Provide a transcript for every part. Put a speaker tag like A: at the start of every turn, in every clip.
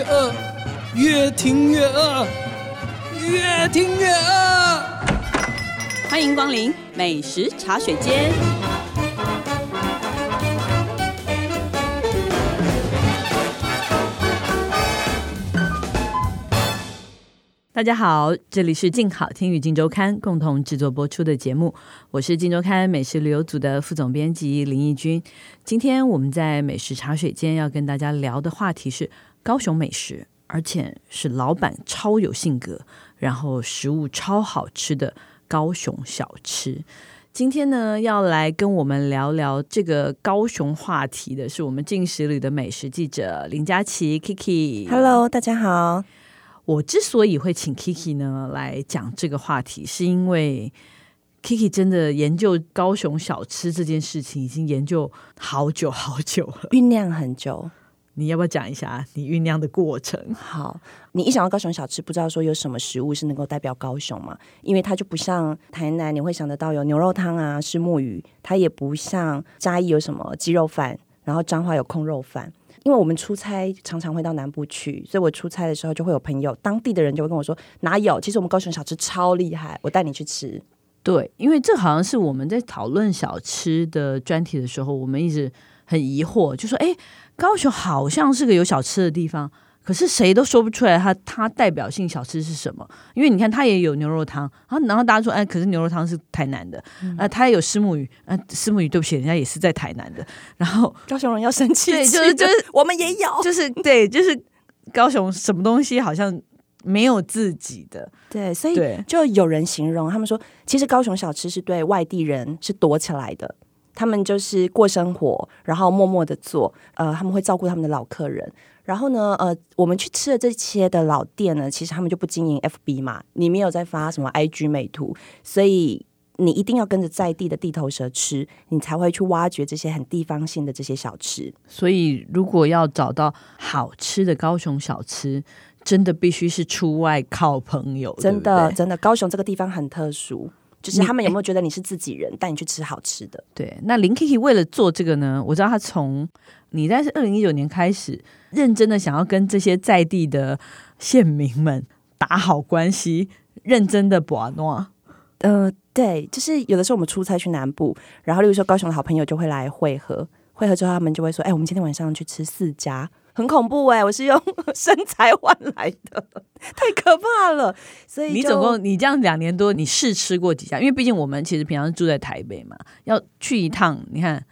A: 越饿，越听越饿，越听越饿。
B: 欢迎光临美食茶水间。大家好，这里是静好听与静周刊共同制作播出的节目，我是静周刊美食旅游组的副总编辑林义君。今天我们在美食茶水间要跟大家聊的话题是高雄美食，而且是老板超有性格，然后食物超好吃的高雄小吃。今天呢，要来跟我们聊聊这个高雄话题的是我们进食里的美食记者林佳琪 Kiki。
C: Hello，大家好。
B: 我之所以会请 Kiki 呢来讲这个话题，是因为 Kiki 真的研究高雄小吃这件事情已经研究好久好久了，
C: 酝酿很久。
B: 你要不要讲一下你酝酿的过程？
C: 好，你一想到高雄小吃，不知道说有什么食物是能够代表高雄嘛？因为它就不像台南，你会想得到有牛肉汤啊、是木鱼；它也不像嘉义有什么鸡肉饭，然后彰化有空肉饭。因为我们出差常常会到南部去，所以我出差的时候就会有朋友，当地的人就会跟我说：“哪有？其实我们高雄小吃超厉害，我带你去吃。”
B: 对，因为这好像是我们在讨论小吃的专题的时候，我们一直很疑惑，就说：“哎，高雄好像是个有小吃的地方。”可是谁都说不出来它，它它代表性小吃是什么？因为你看，它也有牛肉汤，然后然后大家说，哎，可是牛肉汤是台南的，嗯、呃，它也有虱目鱼，呃，虱目鱼对不起，人家也是在台南的。然后
C: 高雄人要生气，
B: 对，就是就是
C: 我们也有，
B: 就是对，就是高雄什么东西好像没有自己的，
C: 对，所以就有人形容他们说，其实高雄小吃是对外地人是躲起来的，他们就是过生活，然后默默的做，呃，他们会照顾他们的老客人。然后呢，呃，我们去吃的这些的老店呢，其实他们就不经营 FB 嘛，你没有在发什么 IG 美图，所以你一定要跟着在地的地头蛇吃，你才会去挖掘这些很地方性的这些小吃。
B: 所以，如果要找到好吃的高雄小吃，真的必须是出外靠朋友。
C: 真的，真的，高雄这个地方很特殊，就是他们有没有觉得你是自己人，带你去吃好吃的？
B: 对。那林 Kiki 为了做这个呢，我知道他从你在是二零一九年开始。认真的想要跟这些在地的县民们打好关系，认真的把诺。
C: 呃，对，就是有的时候我们出差去南部，然后例如说高雄的好朋友就会来汇合，汇合之后他们就会说：“哎，我们今天晚上去吃四家，很恐怖哎，我是用 身材换来的，太可怕了。”所以
B: 你总共你这样两年多，你试吃过几家？因为毕竟我们其实平常住在台北嘛，要去一趟，你看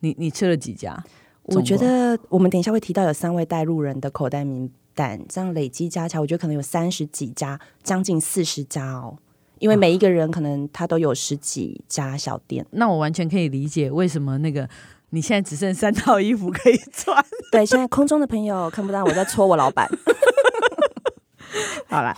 B: 你你吃了几家？
C: 我觉得我们等一下会提到有三位带路人的口袋名单，这样累积加起来，我觉得可能有三十几家，将近四十家哦。因为每一个人可能他都有十几家小店，
B: 那我完全可以理解为什么那个你现在只剩三套衣服可以穿。
C: 对，现在空中的朋友看不到我在戳我老板。
B: 好了，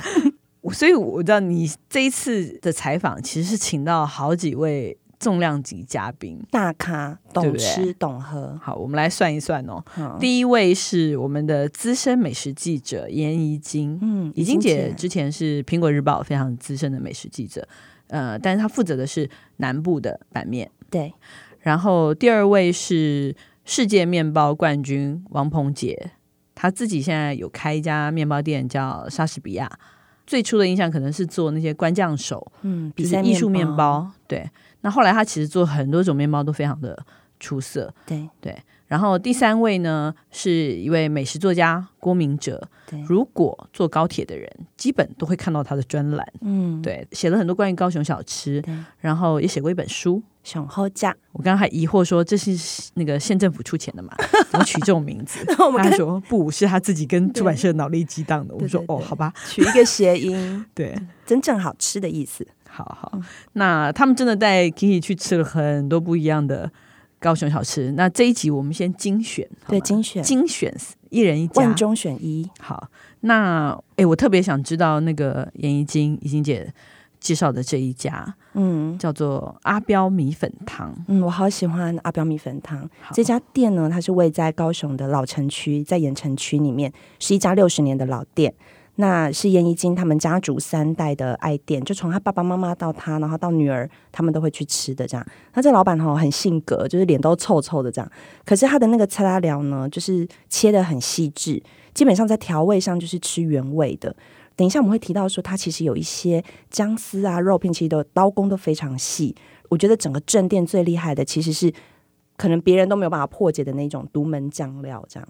B: 所以我知道你这一次的采访其实是请到好几位。重量级嘉宾，
C: 大咖，懂吃懂喝。
B: 好，我们来算一算哦。嗯、第一位是我们的资深美食记者严怡晶，嗯，怡晶姐之前是苹果日报非常资深的美食记者，呃，但是她负责的是南部的版面。
C: 对。
B: 然后第二位是世界面包冠军王鹏杰，他自己现在有开一家面包店叫莎士比亚。最初的印象可能是做那些官将手，嗯，比赛艺术面包，对。那后来他其实做很多种面包都非常的出色，
C: 对
B: 对。然后第三位呢是一位美食作家郭明哲，对。如果坐高铁的人，基本都会看到他的专栏，嗯，对，写了很多关于高雄小吃，然后也写过一本书《
C: 雄厚价》。
B: 我刚刚还疑惑说这是那个县政府出钱的嘛？怎么取这种名字？我们他说不是他自己跟出版社脑力激荡的。我说哦，好吧，
C: 取一个谐音，
B: 对，
C: 真正好吃的意思。
B: 好好，那他们真的带 Kiki 去吃了很多不一样的高雄小吃。那这一集我们先精选，
C: 对，精选
B: 精选，一人一家，
C: 万中选一。
B: 好，那哎，我特别想知道那个严怡晶怡晶姐介绍的这一家，嗯，叫做阿彪米粉汤。
C: 嗯，我好喜欢阿彪米粉汤。好这家店呢，它是位在高雄的老城区，在盐城区里面，是一家六十年的老店。那是颜一金他们家族三代的爱店，就从他爸爸妈妈到他，然后到女儿，他们都会去吃的这样。那这老板吼很性格，就是脸都臭臭的这样。可是他的那个菜拉寮呢，就是切得很细致，基本上在调味上就是吃原味的。等一下我们会提到说，他其实有一些姜丝啊、肉片，其实的刀工都非常细。我觉得整个正店最厉害的，其实是可能别人都没有办法破解的那种独门酱料这样。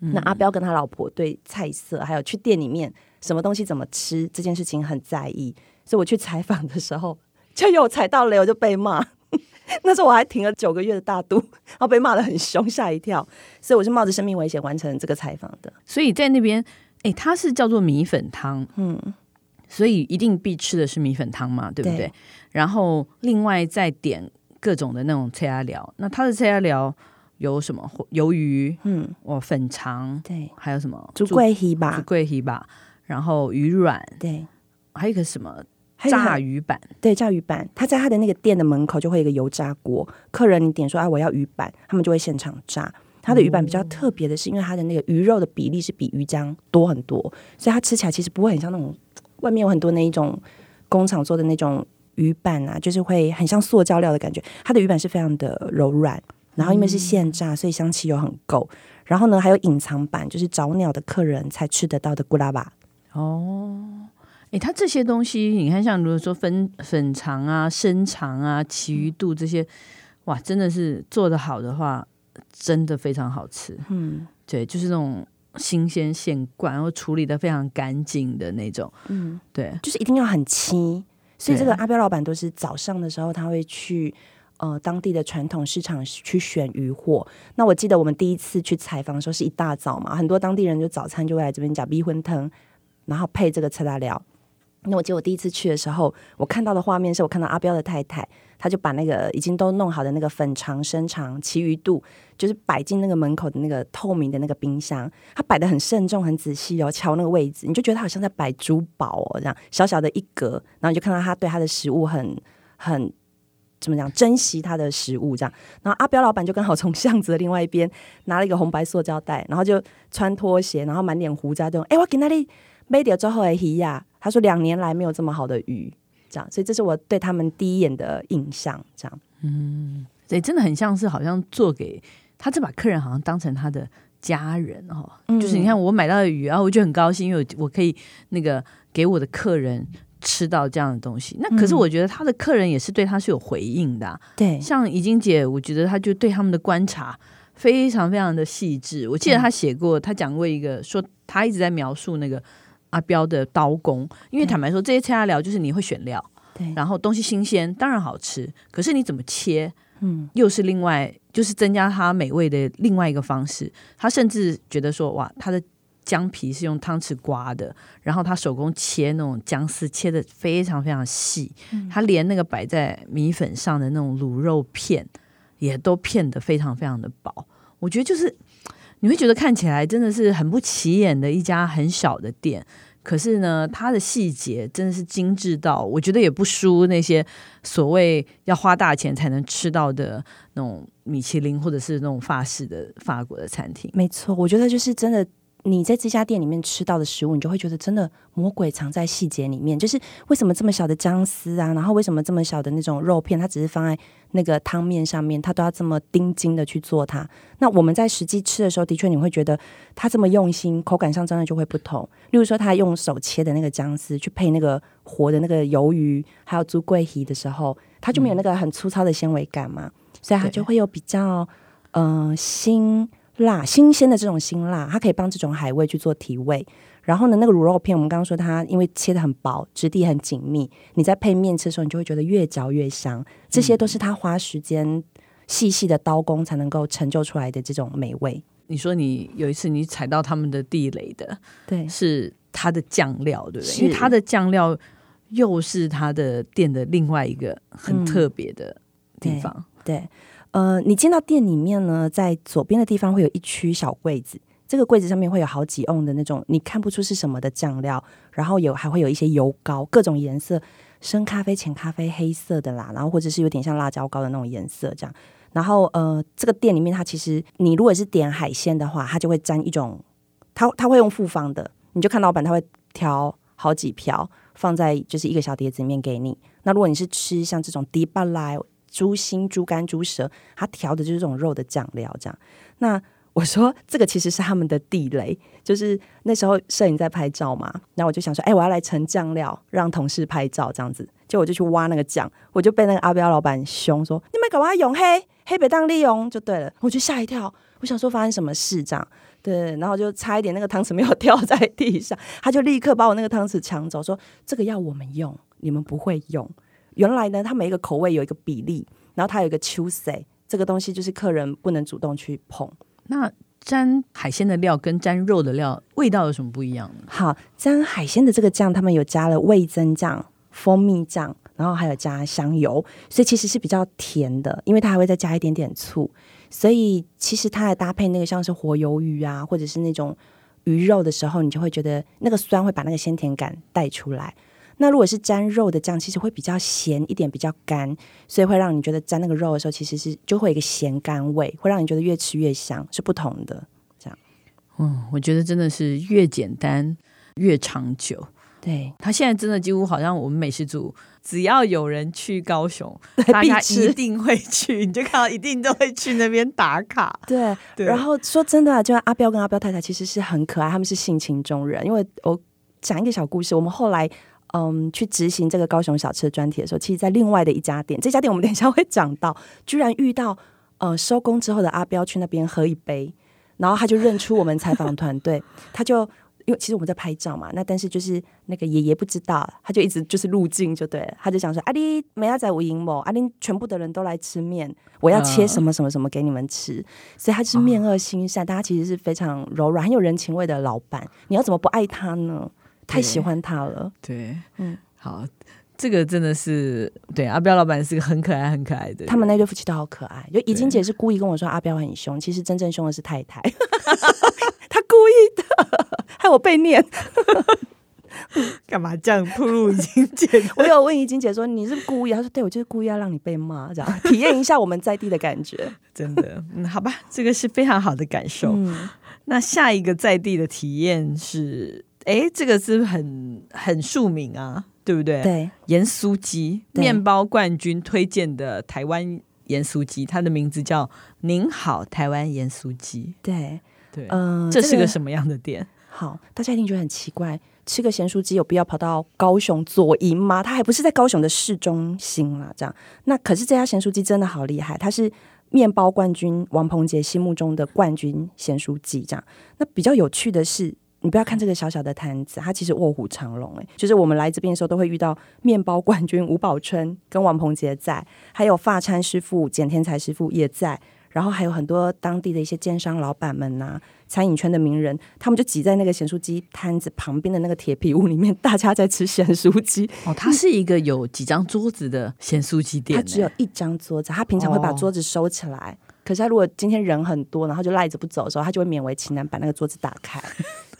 C: 嗯、那阿彪跟他老婆对菜色，还有去店里面什么东西怎么吃这件事情很在意，所以我去采访的时候就有踩到雷，我就被骂。那时候我还停了九个月的大肚，然后被骂得很凶，吓一跳。所以我是冒着生命危险完成这个采访的。
B: 所以在那边，哎，它是叫做米粉汤，嗯，所以一定必吃的是米粉汤嘛，对不对？对，然后另外再点各种的那种菜仔料，那它的菜仔料。有什么鱿鱼？嗯，哦，粉肠，对，还有什么？
C: 竹桂鱼吧，
B: 竹桂鱼吧。然后鱼软，
C: 对，
B: 还有一个什么？炸鱼板，
C: 对，炸鱼板。他在他的那个店的门口就会有一个油炸锅，客人你点说啊，我要鱼板，他们就会现场炸。他的鱼板比较特别的是，因为他的那个鱼肉的比例是比鱼浆多很多，所以它吃起来其实不会很像那种外面有很多那一种工厂做的那种鱼板啊，就是会很像塑胶料的感觉。它的鱼板是非常的柔软。然后因为是现炸，所以香气又很够。然后呢，还有隐藏版，就是找鸟的客人才吃得到的古拉巴。
B: 哦，哎，它这些东西，你看，像如果说粉粉肠啊、生肠啊、其余度这些，哇，真的是做的好的话，真的非常好吃。嗯，对，就是那种新鲜现灌，然后处理的非常干净的那种。嗯，对，
C: 就是一定要很轻。所以这个阿彪老板都是早上的时候他会去。呃，当地的传统市场去选鱼货。那我记得我们第一次去采访的时候是一大早嘛，很多当地人就早餐就会来这边讲米粉汤，然后配这个车大料。那我记得我第一次去的时候，我看到的画面是我看到阿彪的太太，他就把那个已经都弄好的那个粉肠、生肠、旗鱼肚，就是摆进那个门口的那个透明的那个冰箱，他摆得很慎重、很仔细哦，瞧那个位置，你就觉得他好像在摆珠宝哦，这样小小的一格，然后你就看到他对他的食物很很。怎么讲？珍惜他的食物这样，然后阿彪老板就刚好从巷子的另外一边拿了一个红白塑胶袋，然后就穿拖鞋，然后满脸胡渣，这种。哎，我给那里买点最后的鱼呀。他说两年来没有这么好的鱼，这样，所以这是我对他们第一眼的印象，这样。
B: 嗯，所以真的很像是好像做给他，这把客人好像当成他的家人哦。嗯、就是你看我买到的鱼，然后我就很高兴，因为我我可以那个给我的客人。吃到这样的东西，那可是我觉得他的客人也是对他是有回应的啊。
C: 对，
B: 像怡晶姐，我觉得他就对他们的观察非常非常的细致。我记得他写过，他讲过一个，说他一直在描述那个阿彪的刀工，因为坦白说，这些菜仔料就是你会选料，对，然后东西新鲜，当然好吃。可是你怎么切，嗯，又是另外就是增加它美味的另外一个方式。他甚至觉得说，哇，他的。姜皮是用汤匙刮的，然后他手工切那种姜丝，切的非常非常细。他连那个摆在米粉上的那种卤肉片，也都片得非常非常的薄。我觉得就是你会觉得看起来真的是很不起眼的一家很小的店，可是呢，它的细节真的是精致到，我觉得也不输那些所谓要花大钱才能吃到的那种米其林或者是那种法式的法国的餐厅。
C: 没错，我觉得就是真的。你在这家店里面吃到的食物，你就会觉得真的魔鬼藏在细节里面。就是为什么这么小的姜丝啊，然后为什么这么小的那种肉片，它只是放在那个汤面上面，它都要这么盯紧的去做它。那我们在实际吃的时候，的确你会觉得它这么用心，口感上真的就会不同。例如说，他用手切的那个姜丝去配那个活的那个鱿鱼，还有猪桂鱼的时候，它就没有那个很粗糙的纤维感嘛，所以它就会有比较嗯腥。辣新鲜的这种辛辣，它可以帮这种海味去做提味。然后呢，那个卤肉片，我们刚刚说它因为切的很薄，质地很紧密，你在配面吃的时候，你就会觉得越嚼越香。这些都是他花时间细细的刀工才能够成就出来的这种美味。
B: 你说你有一次你踩到他们的地雷的，
C: 对，
B: 是它的酱料，对不对？因为他的酱料又是它的店的另外一个很特别的地方，
C: 嗯、对。呃，你进到店里面呢，在左边的地方会有一区小柜子，这个柜子上面会有好几瓮的那种你看不出是什么的酱料，然后有还会有一些油膏，各种颜色，深咖啡、浅咖啡、黑色的啦，然后或者是有点像辣椒膏的那种颜色这样。然后呃，这个店里面它其实你如果是点海鲜的话，它就会沾一种，它它会用复方的，你就看老板他会。调好几瓢，放在就是一个小碟子里面给你。那如果你是吃像这种迪巴莱猪心、猪肝、猪舌，它调的就是这种肉的酱料，这样。那我说这个其实是他们的地雷，就是那时候摄影在拍照嘛，然后我就想说，哎，我要来盛酱料，让同事拍照这样子。就我就去挖那个酱，我就被那个阿彪老板凶说，你们干嘛用黑黑白当利用就对了，我就吓一跳，我想说发生什么事这样，对，然后就差一点那个汤匙没有 掉在地上，他就立刻把我那个汤匙抢走，说这个要我们用，你们不会用。原来呢，它每一个口味有一个比例，然后它有一个秋色，这个东西就是客人不能主动去碰。
B: 那沾海鲜的料跟沾肉的料味道有什么不一样呢？
C: 好，沾海鲜的这个酱，他们有加了味增酱、蜂蜜酱，然后还有加香油，所以其实是比较甜的，因为它还会再加一点点醋，所以其实它来搭配那个像是活鱿鱼啊，或者是那种鱼肉的时候，你就会觉得那个酸会把那个鲜甜感带出来。那如果是沾肉的酱，其实会比较咸一点，比较干，所以会让你觉得沾那个肉的时候，其实是就会有一个咸干味，会让你觉得越吃越香，是不同的。这样，
B: 嗯，我觉得真的是越简单越长久。
C: 对，
B: 他现在真的几乎好像我们美食组，只要有人去高雄，
C: 对
B: 大家一定会去，你就看到一定都会去那边打卡。
C: 对，对然后说真的，就阿彪跟阿彪太太其实是很可爱，他们是性情中人。因为我讲一个小故事，我们后来。嗯，去执行这个高雄小吃的专题的时候，其实，在另外的一家店，这家店我们等一下会讲到，居然遇到呃收工之后的阿彪去那边喝一杯，然后他就认出我们采访团队，他就因为其实我们在拍照嘛，那但是就是那个爷爷不知道，他就一直就是入镜就对了，他就想说阿弟没阿仔无赢某，阿弟全部的人都来吃面，我要切什么什么什么给你们吃，所以他就是面恶心善，大家其实是非常柔软、很有人情味的老板，你要怎么不爱他呢？太喜欢他了，
B: 对，嗯，好，这个真的是对阿彪老板是个很可爱、很可爱的。
C: 他们那对夫妻都好可爱，就怡晶姐是故意跟我说阿彪很凶，其实真正凶的是太太，他故意的，害我被念。
B: 干嘛这样暴露怡晶姐？
C: 我有问怡晶姐说你是故意，她说对，我就是故意要让你被骂，这样体验一下我们在地的感觉。
B: 真的，嗯，好吧，这个是非常好的感受。嗯，那下一个在地的体验是。哎，这个是很很庶民啊，对不对？
C: 对，
B: 盐酥鸡，面包冠军推荐的台湾盐酥鸡，它的名字叫“您好台湾盐酥鸡”。
C: 对
B: 对，嗯、呃，这是个什么样的店？
C: 好，大家一定觉得很奇怪，吃个咸酥鸡有必要跑到高雄左营吗？它还不是在高雄的市中心啊，这样。那可是这家咸酥鸡真的好厉害，它是面包冠军王鹏杰心目中的冠军咸酥鸡，这样。那比较有趣的是。你不要看这个小小的摊子，它其实卧虎藏龙。哎，就是我们来这边的时候，都会遇到面包冠军吴宝春跟王鹏杰在，还有发餐师傅简天才师傅也在，然后还有很多当地的一些奸商老板们呐、啊，餐饮圈的名人，他们就挤在那个咸酥鸡摊子旁边的那个铁皮屋里面，大家在吃咸酥鸡。
B: 哦，它是一个有几张桌子的咸酥鸡店，
C: 它只有一张桌子，他平常会把桌子收起来，哦、可是他如果今天人很多，然后就赖着不走的时候，他就会勉为其难把那个桌子打开。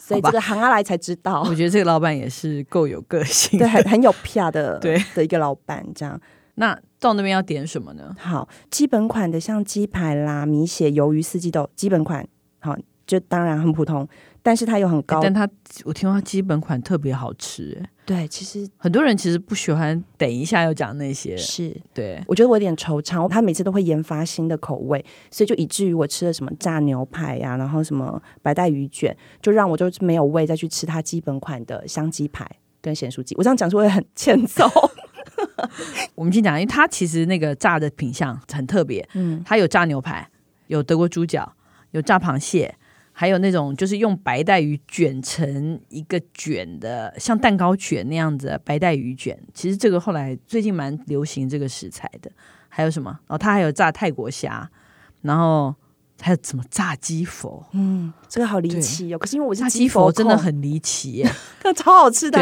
C: 所以这个行阿来才知道，
B: 我觉得这个老板也是够有个性，
C: 对，很很有票的，对的一个老板。这样，
B: 那到那边要点什么呢？
C: 好，基本款的像鸡排啦、米血、鱿鱼、四季豆，基本款，好，就当然很普通。但是它又很高，
B: 但它我听说它基本款特别好吃，
C: 对，其实
B: 很多人其实不喜欢。等一下要讲那些，
C: 是
B: 对，
C: 我觉得我有点惆怅。他每次都会研发新的口味，所以就以至于我吃了什么炸牛排呀、啊，然后什么白带鱼卷，就让我就没有胃再去吃它基本款的香鸡排跟咸酥鸡。我这样讲出会很欠揍。
B: 我们先讲，因为它其实那个炸的品相很特别，嗯，它有炸牛排，有德国猪脚，有炸螃蟹。还有那种就是用白带鱼卷成一个卷的，像蛋糕卷那样子的白带鱼卷。其实这个后来最近蛮流行这个食材的。还有什么？哦，它还有炸泰国虾，然后还有什么炸鸡佛？
C: 嗯，这个好离奇哦。可是因为我是
B: 炸鸡佛，真的很离奇
C: 超好吃的。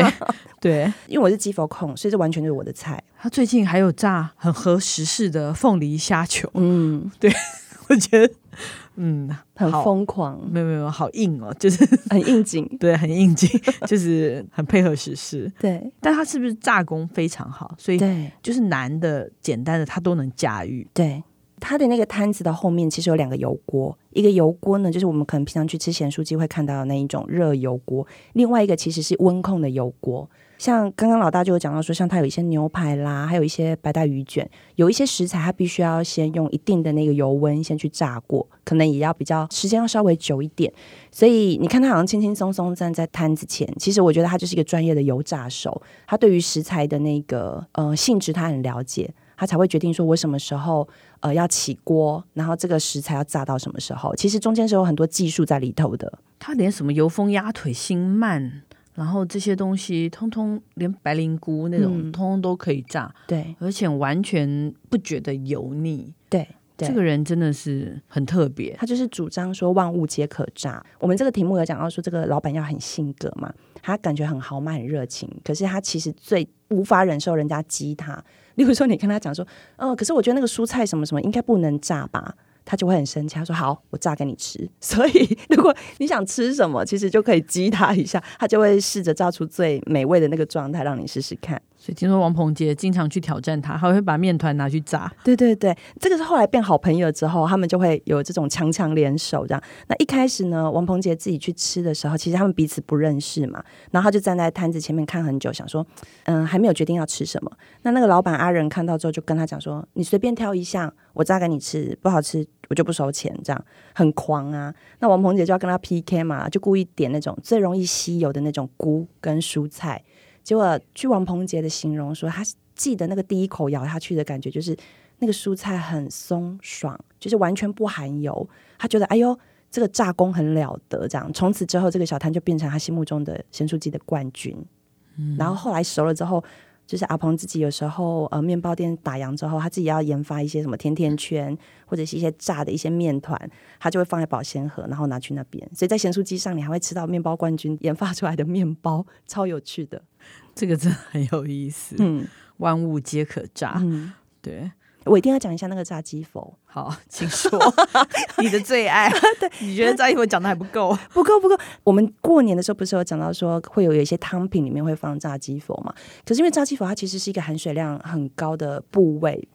B: 对，对，
C: 因为我是鸡佛控，所以这完全就是我的菜。
B: 他最近还有炸很合时事的凤梨虾球。嗯，对，我觉得。嗯，
C: 很疯狂，
B: 没有没有，好硬哦，就是
C: 很应景，
B: 对，很应景，就是很配合时事，
C: 对。
B: 但他是不是炸功非常好？所以对，就是难的、简单的，他都能驾驭。
C: 对，他的那个摊子的后面其实有两个油锅，一个油锅呢，就是我们可能平常去吃咸酥鸡会看到的那一种热油锅，另外一个其实是温控的油锅。像刚刚老大就有讲到说，像它有一些牛排啦，还有一些白带鱼卷，有一些食材它必须要先用一定的那个油温先去炸过，可能也要比较时间要稍微久一点。所以你看他好像轻轻松松站在摊子前，其实我觉得他就是一个专业的油炸手，他对于食材的那个呃性质他很了解。他才会决定说，我什么时候呃要起锅，然后这个食材要炸到什么时候。其实中间是有很多技术在里头的。
B: 他连什么油封鸭腿、心鳗，然后这些东西，通通连白灵菇那种，嗯、通通都可以炸。
C: 对，
B: 而且完全不觉得油腻。
C: 对，对，
B: 这个人真的是很特别。
C: 他就是主张说万物皆可炸。我们这个题目有讲到说，这个老板要很性格嘛，他感觉很豪迈、很热情，可是他其实最无法忍受人家激他。例如说，你跟他讲说，哦，可是我觉得那个蔬菜什么什么应该不能炸吧？他就会很生气，他说：“好，我炸给你吃。”所以，如果你想吃什么，其实就可以激他一下，他就会试着炸出最美味的那个状态，让你试试看。
B: 所以听说王鹏杰经常去挑战他，还会把面团拿去炸。
C: 对对对，这个是后来变好朋友之后，他们就会有这种强强联手这样。那一开始呢，王鹏杰自己去吃的时候，其实他们彼此不认识嘛，然后他就站在摊子前面看很久，想说，嗯，还没有决定要吃什么。那那个老板阿仁看到之后，就跟他讲说：“你随便挑一项，我炸给你吃，不好吃我就不收钱。”这样很狂啊。那王鹏杰就要跟他 PK 嘛，就故意点那种最容易吸油的那种菇跟蔬菜。结果据王鹏杰的形容说，他记得那个第一口咬下去的感觉，就是那个蔬菜很松爽，就是完全不含油。他觉得哎呦，这个炸工很了得，这样从此之后，这个小摊就变成他心目中的咸酥鸡的冠军。嗯，然后后来熟了之后，就是阿鹏自己有时候呃面包店打烊之后，他自己要研发一些什么甜甜圈或者是一些炸的一些面团，他就会放在保鲜盒，然后拿去那边。所以在咸酥鸡上，你还会吃到面包冠军 研发出来的面包，超有趣的。
B: 这个真的很有意思，嗯，万物皆可炸，嗯，对，
C: 我一定要讲一下那个炸鸡佛，
B: 好，请说 你的最爱，对，你觉得炸鸡佛讲的还不够，
C: 不够不够。我们过年的时候不是有讲到说会有有一些汤品里面会放炸鸡佛嘛？可是因为炸鸡佛它其实是一个含水量很高的部位，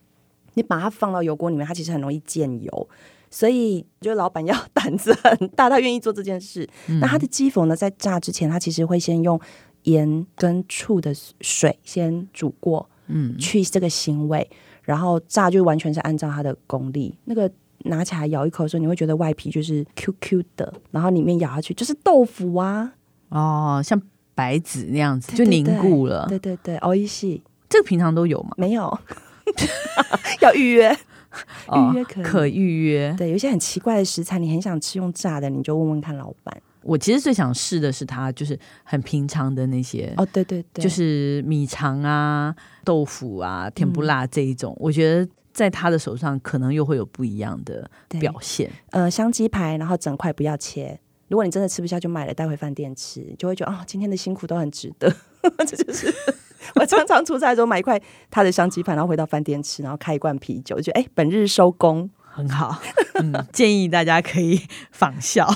C: 你把它放到油锅里面，它其实很容易溅油，所以就老板要胆子很大，他愿意做这件事。嗯、那他的鸡佛呢，在炸之前，他其实会先用。盐跟醋的水先煮过，嗯，去这个腥味，然后炸就完全是按照它的功力。那个拿起来咬一口的时候，你会觉得外皮就是 Q Q 的，然后里面咬下去就是豆腐啊，
B: 哦，像白纸那样子就凝固了。
C: 对对对，熬，一细，
B: 这个平常都有吗？
C: 没有，要预约，预约可
B: 可预约。
C: 对，有些很奇怪的食材，你很想吃用炸的，你就问问看老板。
B: 我其实最想试的是它，就是很平常的那些
C: 哦，对对对，
B: 就是米肠啊、豆腐啊、甜不辣这一种，嗯、我觉得在他的手上可能又会有不一样的表现。
C: 呃，香鸡排，然后整块不要切。如果你真的吃不下，就买了带回饭店吃，就会觉得哦，今天的辛苦都很值得。这就是 我常常出差的时候买一块他的香鸡排，然后回到饭店吃，然后开一罐啤酒，就觉得哎，本日收工
B: 很好。嗯，建议大家可以 仿效。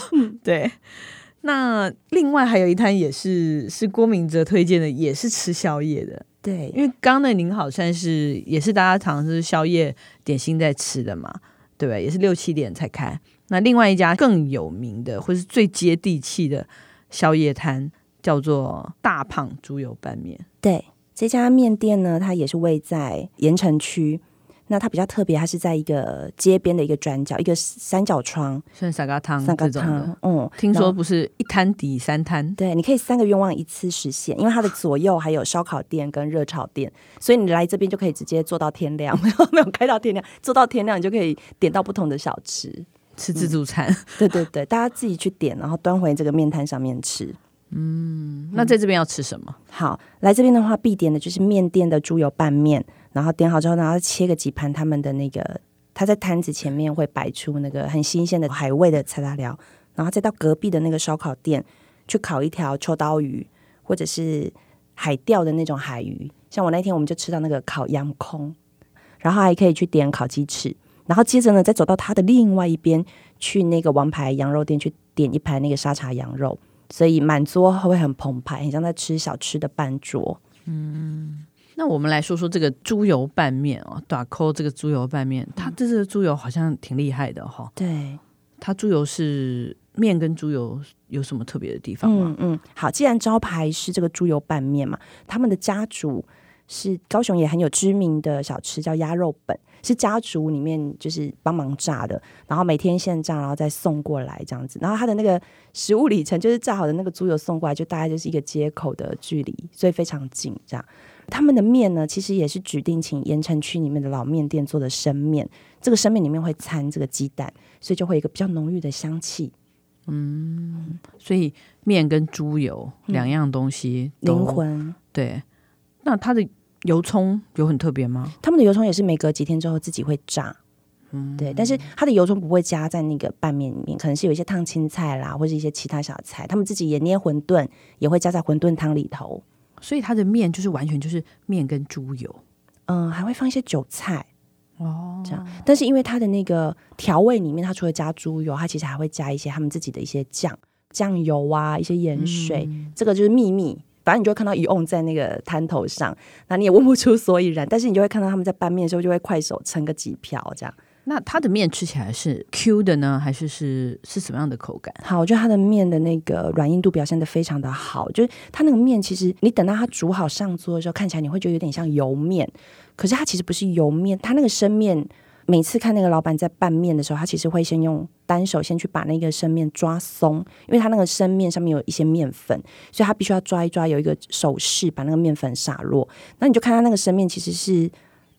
B: 对。那另外还有一摊也是是郭明哲推荐的，也是吃宵夜的。
C: 对，
B: 因为刚刚那您好像是也是大家常常是宵夜点心在吃的嘛，对吧？也是六七点才开。那另外一家更有名的或是最接地气的宵夜摊叫做大胖猪油拌面。
C: 对，这家面店呢，它也是位在盐城区。那它比较特别，它是在一个街边的一个转角，一个三角窗，
B: 像沙咖汤
C: 沙咖汤。嗯，
B: 听说不是一摊抵三摊，
C: 对，你可以三个愿望一次实现，因为它的左右还有烧烤店跟热炒店，所以你来这边就可以直接做到天亮，没 有没有开到天亮，做到天亮你就可以点到不同的小吃，
B: 吃自助餐。
C: 嗯、对对对，大家自己去点，然后端回这个面摊上面吃。
B: 嗯，那在这边要吃什么？
C: 嗯、好，来这边的话必点的就是面店的猪油拌面。然后点好之后，然后切个几盘他们的那个，他在摊子前面会摆出那个很新鲜的海味的菜大料，然后再到隔壁的那个烧烤店去烤一条秋刀鱼，或者是海钓的那种海鱼。像我那天我们就吃到那个烤洋空，然后还可以去点烤鸡翅，然后接着呢再走到他的另外一边去那个王牌羊肉店去点一盘那个沙茶羊肉，所以满桌会很澎湃，很像在吃小吃的半桌。嗯。
B: 那我们来说说这个猪油拌面哦，大抠这个猪油拌面，它这个猪油好像挺厉害的哈、哦。
C: 对，
B: 它猪油是面跟猪油有什么特别的地方吗？
C: 嗯嗯，好，既然招牌是这个猪油拌面嘛，他们的家族是高雄也很有知名的小吃，叫鸭肉本，是家族里面就是帮忙炸的，然后每天现炸，然后再送过来这样子。然后它的那个食物里程，就是炸好的那个猪油送过来，就大概就是一个街口的距离，所以非常近这样。他们的面呢，其实也是指定请盐城区里面的老面店做的生面。这个生面里面会掺这个鸡蛋，所以就会有一个比较浓郁的香气。
B: 嗯，所以面跟猪油两样东西
C: 灵魂。
B: 对，那它的油葱有很特别吗？
C: 他们的油葱也是每隔几天之后自己会炸。嗯，对，但是它的油葱不会加在那个拌面里面，可能是有一些烫青菜啦，或者一些其他小菜。他们自己也捏馄饨，也会加在馄饨汤里头。
B: 所以它的面就是完全就是面跟猪油，
C: 嗯，还会放一些韭菜哦，这样。但是因为它的那个调味里面，它除了加猪油，它其实还会加一些他们自己的一些酱、酱油啊，一些盐水，嗯、这个就是秘密。反正你就会看到一瓮在那个摊头上，那你也问不出所以然。但是你就会看到他们在拌面的时候，就会快手盛个几瓢这样。
B: 那它的面吃起来是 Q 的呢，还是是是什么样的口感？
C: 好，我觉得它的面的那个软硬度表现得非常的好，就是它那个面其实你等到它煮好上桌的时候，看起来你会觉得有点像油面，可是它其实不是油面，它那个生面，每次看那个老板在拌面的时候，他其实会先用单手先去把那个生面抓松，因为他那个生面上面有一些面粉，所以他必须要抓一抓，有一个手势把那个面粉洒落。那你就看他那个生面其实是，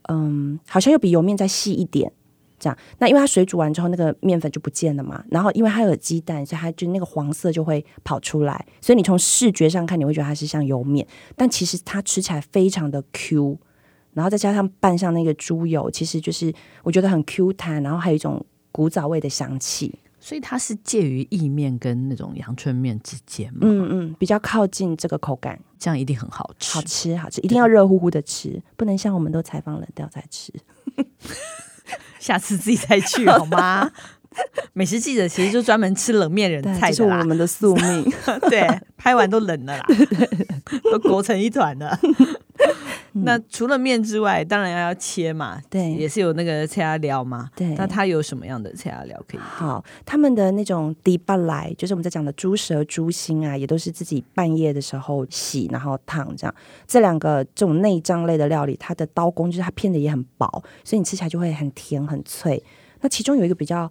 C: 嗯，好像又比油面再细一点。这样，那因为它水煮完之后，那个面粉就不见了嘛。然后因为它有鸡蛋，所以它就那个黄色就会跑出来。所以你从视觉上看，你会觉得它是像油面，但其实它吃起来非常的 Q。然后再加上拌上那个猪油，其实就是我觉得很 Q 弹，然后还有一种古早味的香气。
B: 所以它是介于意面跟那种阳春面之间嘛。
C: 嗯嗯，比较靠近这个口感，
B: 这样一定很好吃，
C: 好吃好吃，一定要热乎乎的吃，不能像我们都采访冷掉再吃。
B: 下次自己再去好吗？美食记者其实就专门吃冷面人菜的，
C: 这是我们的宿命。
B: 对，拍完都冷了啦，都裹成一团了。那除了面之外，当然要要切嘛，
C: 对，
B: 也是有那个切阿料嘛，
C: 对。
B: 那它有什么样的切阿料可以？
C: 好，他们的那种底巴莱，就是我们在讲的猪舌、猪心啊，也都是自己半夜的时候洗，然后烫这样。这两个这种内脏类的料理，它的刀工就是它片的也很薄，所以你吃起来就会很甜很脆。那其中有一个比较，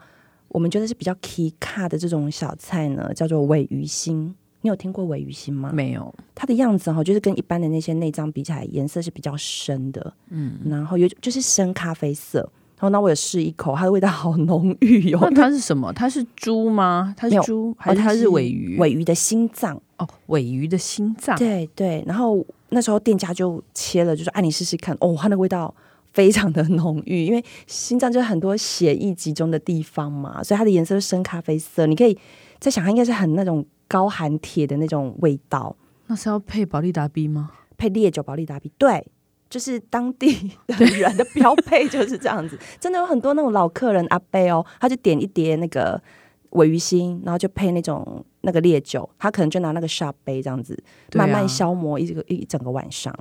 C: 我们觉得是比较 key 卡的这种小菜呢，叫做尾鱼心。你有听过尾鱼心吗？
B: 没有，它
C: 的样子哈，就是跟一般的那些内脏比起来，颜色是比较深的，嗯，然后有就是深咖啡色。然后那我也试一口，它的味道好浓郁哟。
B: 那它是什么？它是猪吗？它是猪还是它是尾鱼？
C: 尾鱼的心脏
B: 哦，尾鱼的心脏。
C: 对对。然后那时候店家就切了，就说：“哎，你试试看。”哦，它的味道非常的浓郁，因为心脏就是很多血液集中的地方嘛，所以它的颜色是深咖啡色。你可以再想，它应该是很那种。高含铁的那种味道，
B: 那是要配保利达 B 吗？
C: 配烈酒保利达 B，对，就是当地的人的标配就是这样子。真的有很多那种老客人阿贝哦，他就点一碟那个尾鱼心，然后就配那种那个烈酒，他可能就拿那个 shot 杯这样子，慢慢消磨一个一整个晚上。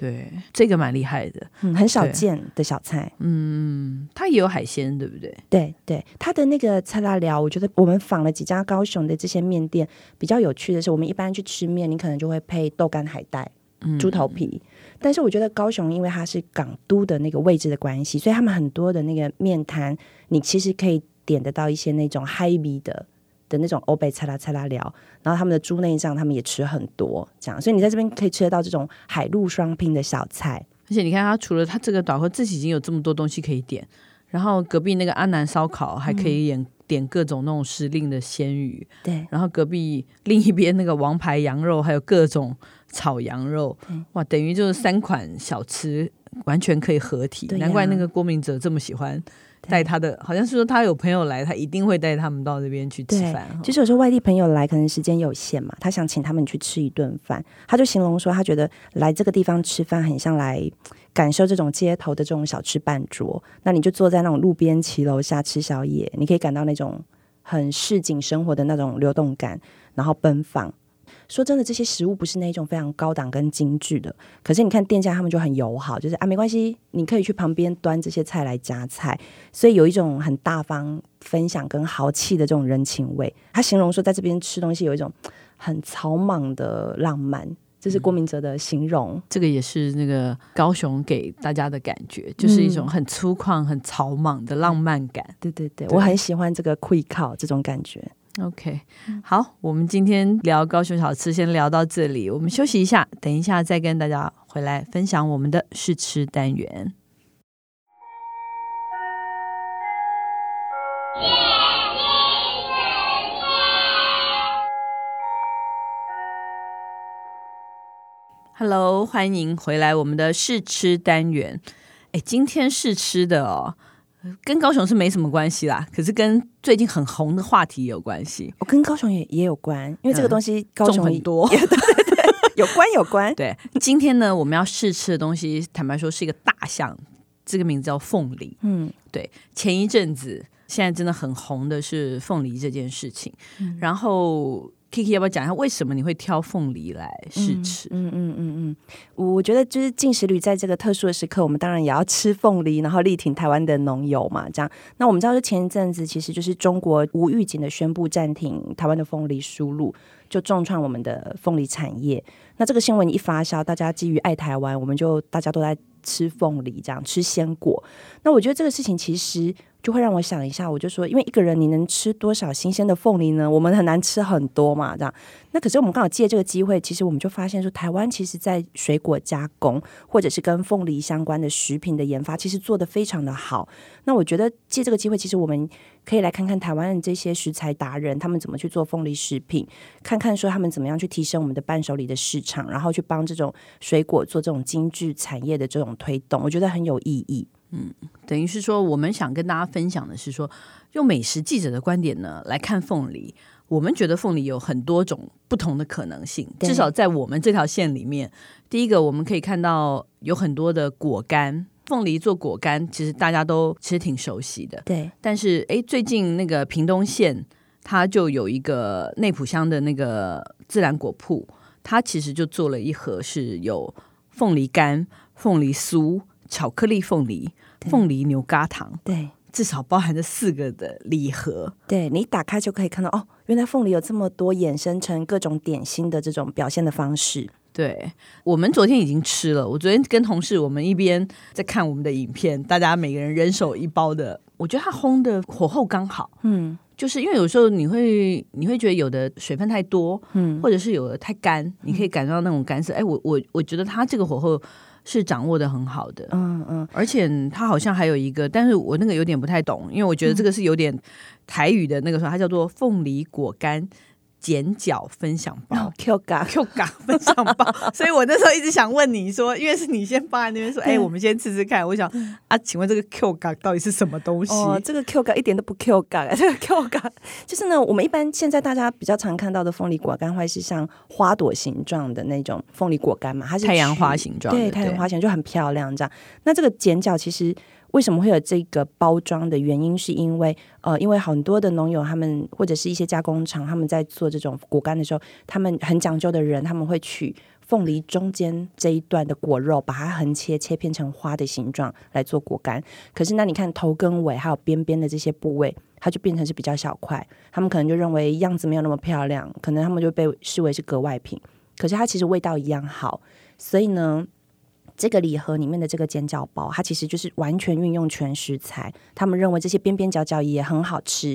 B: 对，这个蛮厉害的，
C: 嗯，很少见的小菜。
B: 嗯，它也有海鲜，对不对？
C: 对对，它的那个菜拉寮，我觉得我们访了几家高雄的这些面店，比较有趣的是，我们一般去吃面，你可能就会配豆干、海带、猪头皮。嗯、但是我觉得高雄，因为它是港都的那个位置的关系，所以他们很多的那个面摊，你其实可以点得到一些那种嗨米的。的那种欧贝菜啦菜啦聊，然后他们的猪内脏他们也吃很多，这样，所以你在这边可以吃得到这种海陆双拼的小菜。
B: 而且你看，他除了他这个岛和自己已经有这么多东西可以点，然后隔壁那个安南烧烤还可以点点各种那种时令的鲜鱼，对、嗯，然后隔壁另一边那个王牌羊肉还有各种炒羊肉，嗯、哇，等于就是三款小吃完全可以合体，啊、难怪那个郭明哲这么喜欢。带他的，好像是说他有朋友来，他一定会带他们到这边去吃饭。
C: 就是有时候外地朋友来，可能时间有限嘛，他想请他们去吃一顿饭，他就形容说，他觉得来这个地方吃饭很像来感受这种街头的这种小吃办桌。那你就坐在那种路边骑楼下吃宵夜，你可以感到那种很市井生活的那种流动感，然后奔放。说真的，这些食物不是那种非常高档跟精致的，可是你看店家他们就很友好，就是啊没关系，你可以去旁边端这些菜来夹菜，所以有一种很大方分享跟豪气的这种人情味。他形容说，在这边吃东西有一种很草莽的浪漫。这是郭明哲的形容，嗯，
B: 这个也是那个高雄给大家的感觉，就是一种很粗犷、很草莽的浪漫感。
C: 对对对，对我很喜欢这个跪靠这种感觉。
B: OK，好，我们今天聊高雄小吃，先聊到这里，我们休息一下，等一下再跟大家回来分享我们的试吃单元。Hello，欢迎回来我们的试吃单元。哎，今天试吃的哦，跟高雄是没什么关系啦，可是跟最近很红的话题有关系。
C: 我、哦、跟高雄也也有关，因为这个东西高雄、
B: 嗯、很多，
C: 对对对，有关有关。
B: 对，今天呢，我们要试吃的东西，坦白说是一个大象，这个名字叫凤梨。嗯，对，前一阵子现在真的很红的是凤梨这件事情，嗯、然后。Kiki 要不要讲一下为什么你会挑凤梨来试吃？
C: 嗯嗯嗯嗯，我觉得就是进食旅在这个特殊的时刻，我们当然也要吃凤梨，然后力挺台湾的农友嘛。这样，那我们知道，就前一阵子其实就是中国无预警的宣布暂停台湾的凤梨输入，就重创我们的凤梨产业。那这个新闻一发酵，大家基于爱台湾，我们就大家都在吃凤梨，这样吃鲜果。那我觉得这个事情其实。就会让我想一下，我就说，因为一个人你能吃多少新鲜的凤梨呢？我们很难吃很多嘛，这样。那可是我们刚好借这个机会，其实我们就发现说，台湾其实在水果加工或者是跟凤梨相关的食品的研发，其实做得非常的好。那我觉得借这个机会，其实我们可以来看看台湾的这些食材达人，他们怎么去做凤梨食品，看看说他们怎么样去提升我们的伴手礼的市场，然后去帮这种水果做这种精致产业的这种推动，我觉得很有意义。
B: 嗯，等于是说，我们想跟大家分享的是说，用美食记者的观点呢来看凤梨，我们觉得凤梨有很多种不同的可能性。至少在我们这条线里面，第一个我们可以看到有很多的果干，凤梨做果干，其实大家都其实挺熟悉的。
C: 对，
B: 但是哎，最近那个屏东县，它就有一个内埔乡的那个自然果铺，它其实就做了一盒是有凤梨干、凤梨酥。巧克力凤梨、凤梨牛轧糖，
C: 对，
B: 至少包含这四个的礼盒。
C: 对，你打开就可以看到哦，原来凤梨有这么多衍生成各种点心的这种表现的方式。
B: 对，我们昨天已经吃了，我昨天跟同事我们一边在看我们的影片，大家每个人人手一包的，我觉得它烘的火候刚好。嗯，就是因为有时候你会你会觉得有的水分太多，嗯，或者是有的太干，你可以感受到那种干涩。哎，我我我觉得它这个火候。是掌握的很好的，嗯嗯，而且他好像还有一个，但是我那个有点不太懂，因为我觉得这个是有点台语的那个时候，它叫做凤梨果干。剪角分享包
C: ，Q 嘎
B: Q 嘎分享包，所以我那时候一直想问你说，因为是你先放在那边说，哎、欸，我们先吃吃看。我想啊，请问这个 Q 嘎到底是什么东西？
C: 哦，这个 Q 嘎一点都不 Q 嘎，这个 Q 嘎就是呢，我们一般现在大家比较常看到的凤梨果干，会是像花朵形状的那种凤梨果干嘛，它是
B: 太阳花形状，
C: 对，太阳花形就很漂亮这样。那这个剪角其实。为什么会有这个包装的原因？是因为呃，因为很多的农友他们或者是一些加工厂，他们在做这种果干的时候，他们很讲究的人，他们会取凤梨中间这一段的果肉，把它横切，切片成花的形状来做果干。可是那你看头跟尾还有边边的这些部位，它就变成是比较小块，他们可能就认为样子没有那么漂亮，可能他们就被视为是格外品。可是它其实味道一样好，所以呢。这个礼盒里面的这个剪角包，它其实就是完全运用全食材。他们认为这些边边角角也很好吃，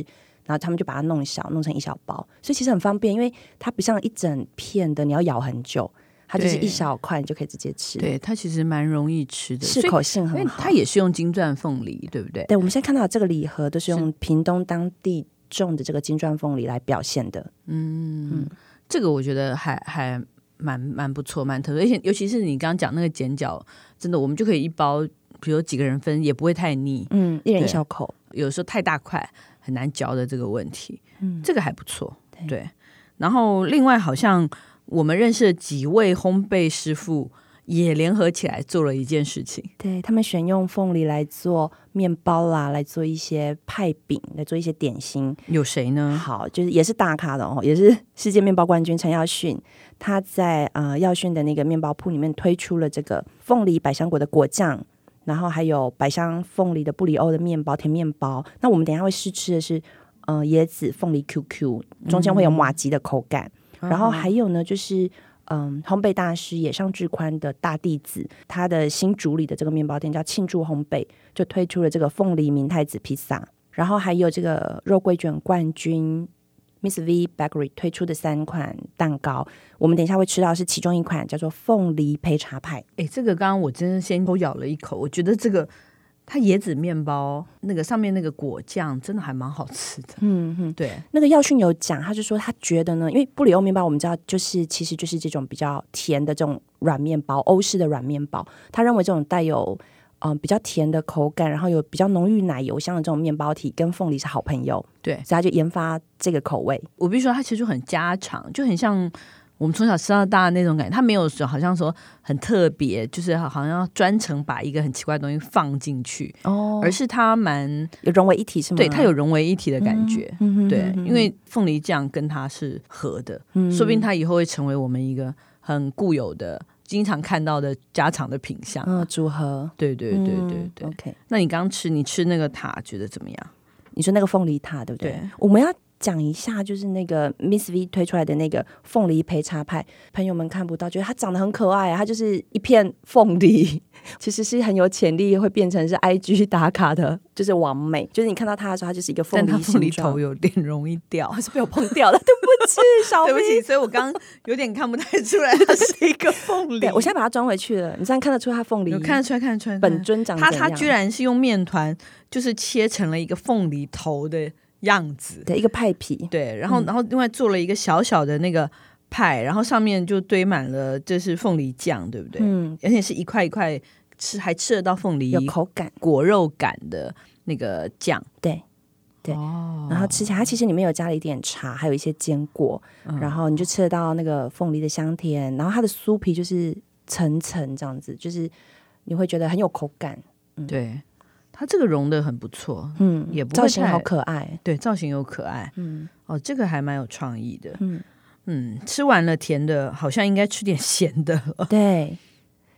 C: 然后他们就把它弄小，弄成一小包，所以其实很方便，因为它不像一整片的，你要咬很久，它就是一小块，你就可以直接吃。
B: 对，它其实蛮容易吃的，
C: 适口性很好。
B: 它也是用金钻凤梨，对不对？
C: 对，我们现在看到这个礼盒都是用屏东当地种的这个金钻凤梨来表现的。
B: 嗯嗯，这个我觉得还还。蛮蛮不错，蛮特别，而且尤其是你刚刚讲那个剪角，真的，我们就可以一包，比如几个人分，也不会太腻。
C: 嗯，一人一小口。
B: 有时候太大块很难嚼的这个问题，嗯，这个还不错。对。然后另外好像我们认识的几位烘焙师傅也联合起来做了一件事情。
C: 对，他们选用凤梨来做面包啦，来做一些派饼，来做一些点心。
B: 有谁呢？
C: 好，就是也是大咖的哦，也是世界面包冠军陈耀迅。他在呃耀迅的那个面包铺里面推出了这个凤梨百香果的果酱，然后还有百香凤梨的布里欧的面包甜面包。那我们等一下会试吃的是呃椰子凤梨 QQ，中间会有马吉的口感。嗯、然后还有呢，就是。嗯，烘焙大师野上智宽的大弟子，他的新主理的这个面包店叫庆祝烘焙，就推出了这个凤梨明太子披萨，然后还有这个肉桂卷冠军 Miss V Bakery 推出的三款蛋糕，我们等一下会吃到是其中一款叫做凤梨焙茶派。
B: 哎，这个刚刚我真的先偷咬了一口，我觉得这个。它椰子面包那个上面那个果酱真的还蛮好吃的，
C: 嗯嗯，
B: 对。
C: 那个耀训有讲，他就说他觉得呢，因为布里欧面包我们知道就是其实就是这种比较甜的这种软面包，欧式的软面包。他认为这种带有嗯、呃、比较甜的口感，然后有比较浓郁奶油香的这种面包体跟凤梨是好朋友，
B: 对，
C: 所以他就研发这个口味。
B: 我必须说，它其实就很家常，就很像。我们从小吃到大的那种感觉，它没有说好像说很特别，就是好像要专程把一个很奇怪的东西放进去，哦，而是它蛮
C: 有融为一体，是吗？
B: 对，它有融为一体的感觉，
C: 嗯、
B: 对，因为凤梨酱跟它是合的，嗯，说不定它以后会成为我们一个很固有的、经常看到的家常的品项，
C: 嗯，组合，
B: 对对对对
C: 对。OK，
B: 那你刚吃，你吃那个塔觉得怎么样？
C: 你说那个凤梨塔对不对？对，我们要。讲一下，就是那个 Miss V 推出来的那个凤梨培茶派，朋友们看不到，觉得它长得很可爱啊，它就是一片凤梨，其实是很有潜力会变成是 IG 打卡的，就是完美。就是你看到它的时候，它就是一个凤梨，但它凤梨
B: 头有点容易掉，
C: 还 是被我碰掉了，对不起，小
B: 对不起，所以我刚有点看不太出来它是一个凤梨。
C: 对，我现在把它装回去了，你这样看得出它凤梨，
B: 看得出来，看得出来，
C: 本尊长
B: 它它居然是用面团，就是切成了一个凤梨头的。样子。
C: 对，一个派皮，
B: 对，然后、嗯、然后另外做了一个小小的那个派，然后上面就堆满了这是凤梨酱，对不对？
C: 嗯，
B: 而且是一块一块吃，还吃得到凤梨
C: 有口感、
B: 果肉感的那个酱，
C: 对对、哦。然后吃起来，它其实里面有加了一点茶，还有一些坚果、嗯，然后你就吃得到那个凤梨的香甜，然后它的酥皮就是层层这样子，就是你会觉得很有口感，
B: 嗯、对。它这个融的很不错，
C: 嗯，
B: 也不
C: 造型好可爱，
B: 对，造型又可爱，
C: 嗯，
B: 哦，这个还蛮有创意的，
C: 嗯
B: 嗯，吃完了甜的，好像应该吃点咸的，
C: 对，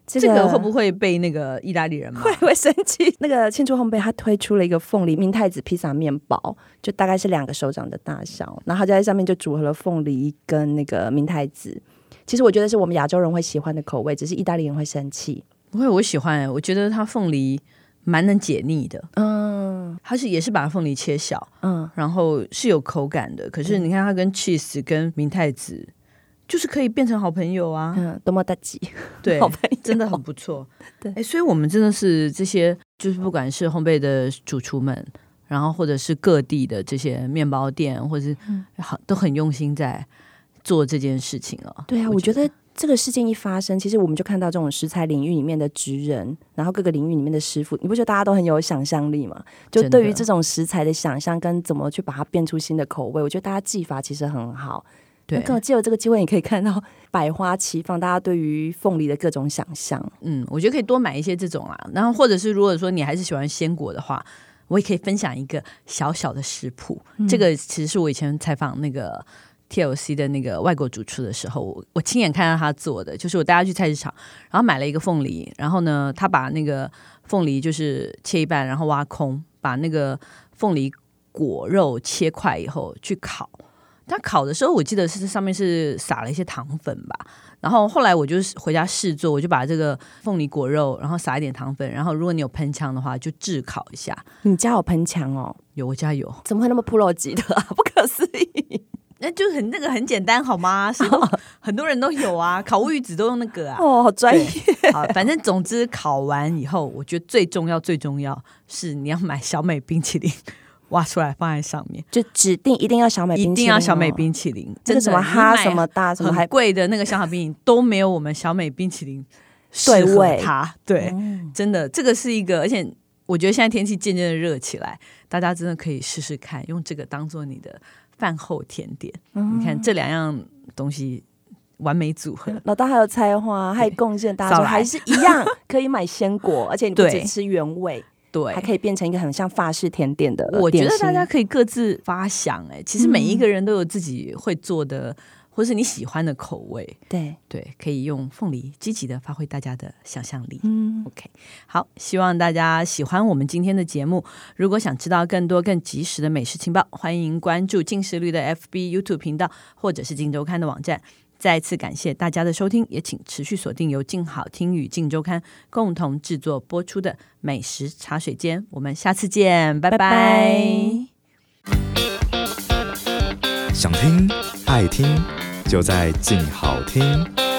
B: 这个、这个会不会被那个意大利人
C: 会会生气？那个庆祝烘焙，他推出了一个凤梨明太子披萨面包，就大概是两个手掌的大小，然后他就在上面就组合了凤梨跟那个明太子。其实我觉得是我们亚洲人会喜欢的口味，只是意大利人会生气。
B: 不会，我喜欢，我觉得它凤梨。蛮能解腻的，
C: 嗯，
B: 它是也是把凤梨切小，
C: 嗯，
B: 然后是有口感的。可是你看它跟 cheese 跟明太子，就是可以变成好朋友啊，
C: 嗯，多么大吉，
B: 对，好朋友。真的很不错，
C: 对，
B: 哎，所以我们真的是这些，就是不管是烘焙的主厨们，然后或者是各地的这些面包店，或者是好、嗯、都很用心在做这件事情哦。
C: 对啊，我觉得。这个事件一发生，其实我们就看到这种食材领域里面的职人，然后各个领域里面的师傅，你不觉得大家都很有想象力吗？就对于这种食材的想象跟怎么去把它变出新的口味，我觉得大家技法其实很好。
B: 对，
C: 更借由这个机会，你可以看到百花齐放，大家对于凤梨的各种想象。
B: 嗯，我觉得可以多买一些这种啊，然后或者是如果说你还是喜欢鲜果的话，我也可以分享一个小小的食谱。嗯、这个其实是我以前采访那个。TLC 的那个外国主厨的时候，我我亲眼看到他做的，就是我带他去菜市场，然后买了一个凤梨，然后呢，他把那个凤梨就是切一半，然后挖空，把那个凤梨果肉切块以后去烤。他烤的时候，我记得是上面是撒了一些糖粉吧。然后后来我就回家试做，我就把这个凤梨果肉，然后撒一点糖粉，然后如果你有喷枪的话，就炙烤一下。
C: 你家有喷枪哦？
B: 有，我家有。怎么
C: 会那么 pro 级的啊？不可思议！
B: 那就很那个很简单好吗？是很多人都有啊，烤乌鱼子都用那个啊。
C: 哦，好专业。
B: 好，反正总之烤完以后，我觉得最重要最重要是你要买小美冰淇淋，挖出来放在上面，
C: 就指定一定要小美冰淇淋，哦，一定要
B: 小美冰淇淋。这个
C: 什么哈什么大什么还
B: 贵的那个小美冰淇淋都没有我们小美冰淇淋对味。它对，
C: 嗯，真
B: 的这个是一个，而且我觉得现在天气渐渐的热起来，大家真的可以试试看，用这个当做你的。饭后甜点，嗯、你看这两样东西完美组合。
C: 老大还有才华，还有贡献，大家还是一样可以买鲜果，而且你不只吃原味。
B: 对，
C: 还可以变成一个很像法式甜点的。
B: 我觉得大家可以各自发想，哎，其实每一个人都有自己会做的，嗯、或是你喜欢的口味。
C: 对
B: 对，可以用凤梨积极的发挥大家的想象力。嗯，OK，好，希望大家喜欢我们今天的节目。如果想知道更多更及时的美食情报，欢迎关注镜食率的 FB、YouTube 频道，或者是镜周刊的网站。再次感谢大家的收听，也请持续锁定由静好听与静周刊共同制作播出的美食茶水间。我们下次见，拜拜。拜拜。
D: 想听爱听，就在静好听。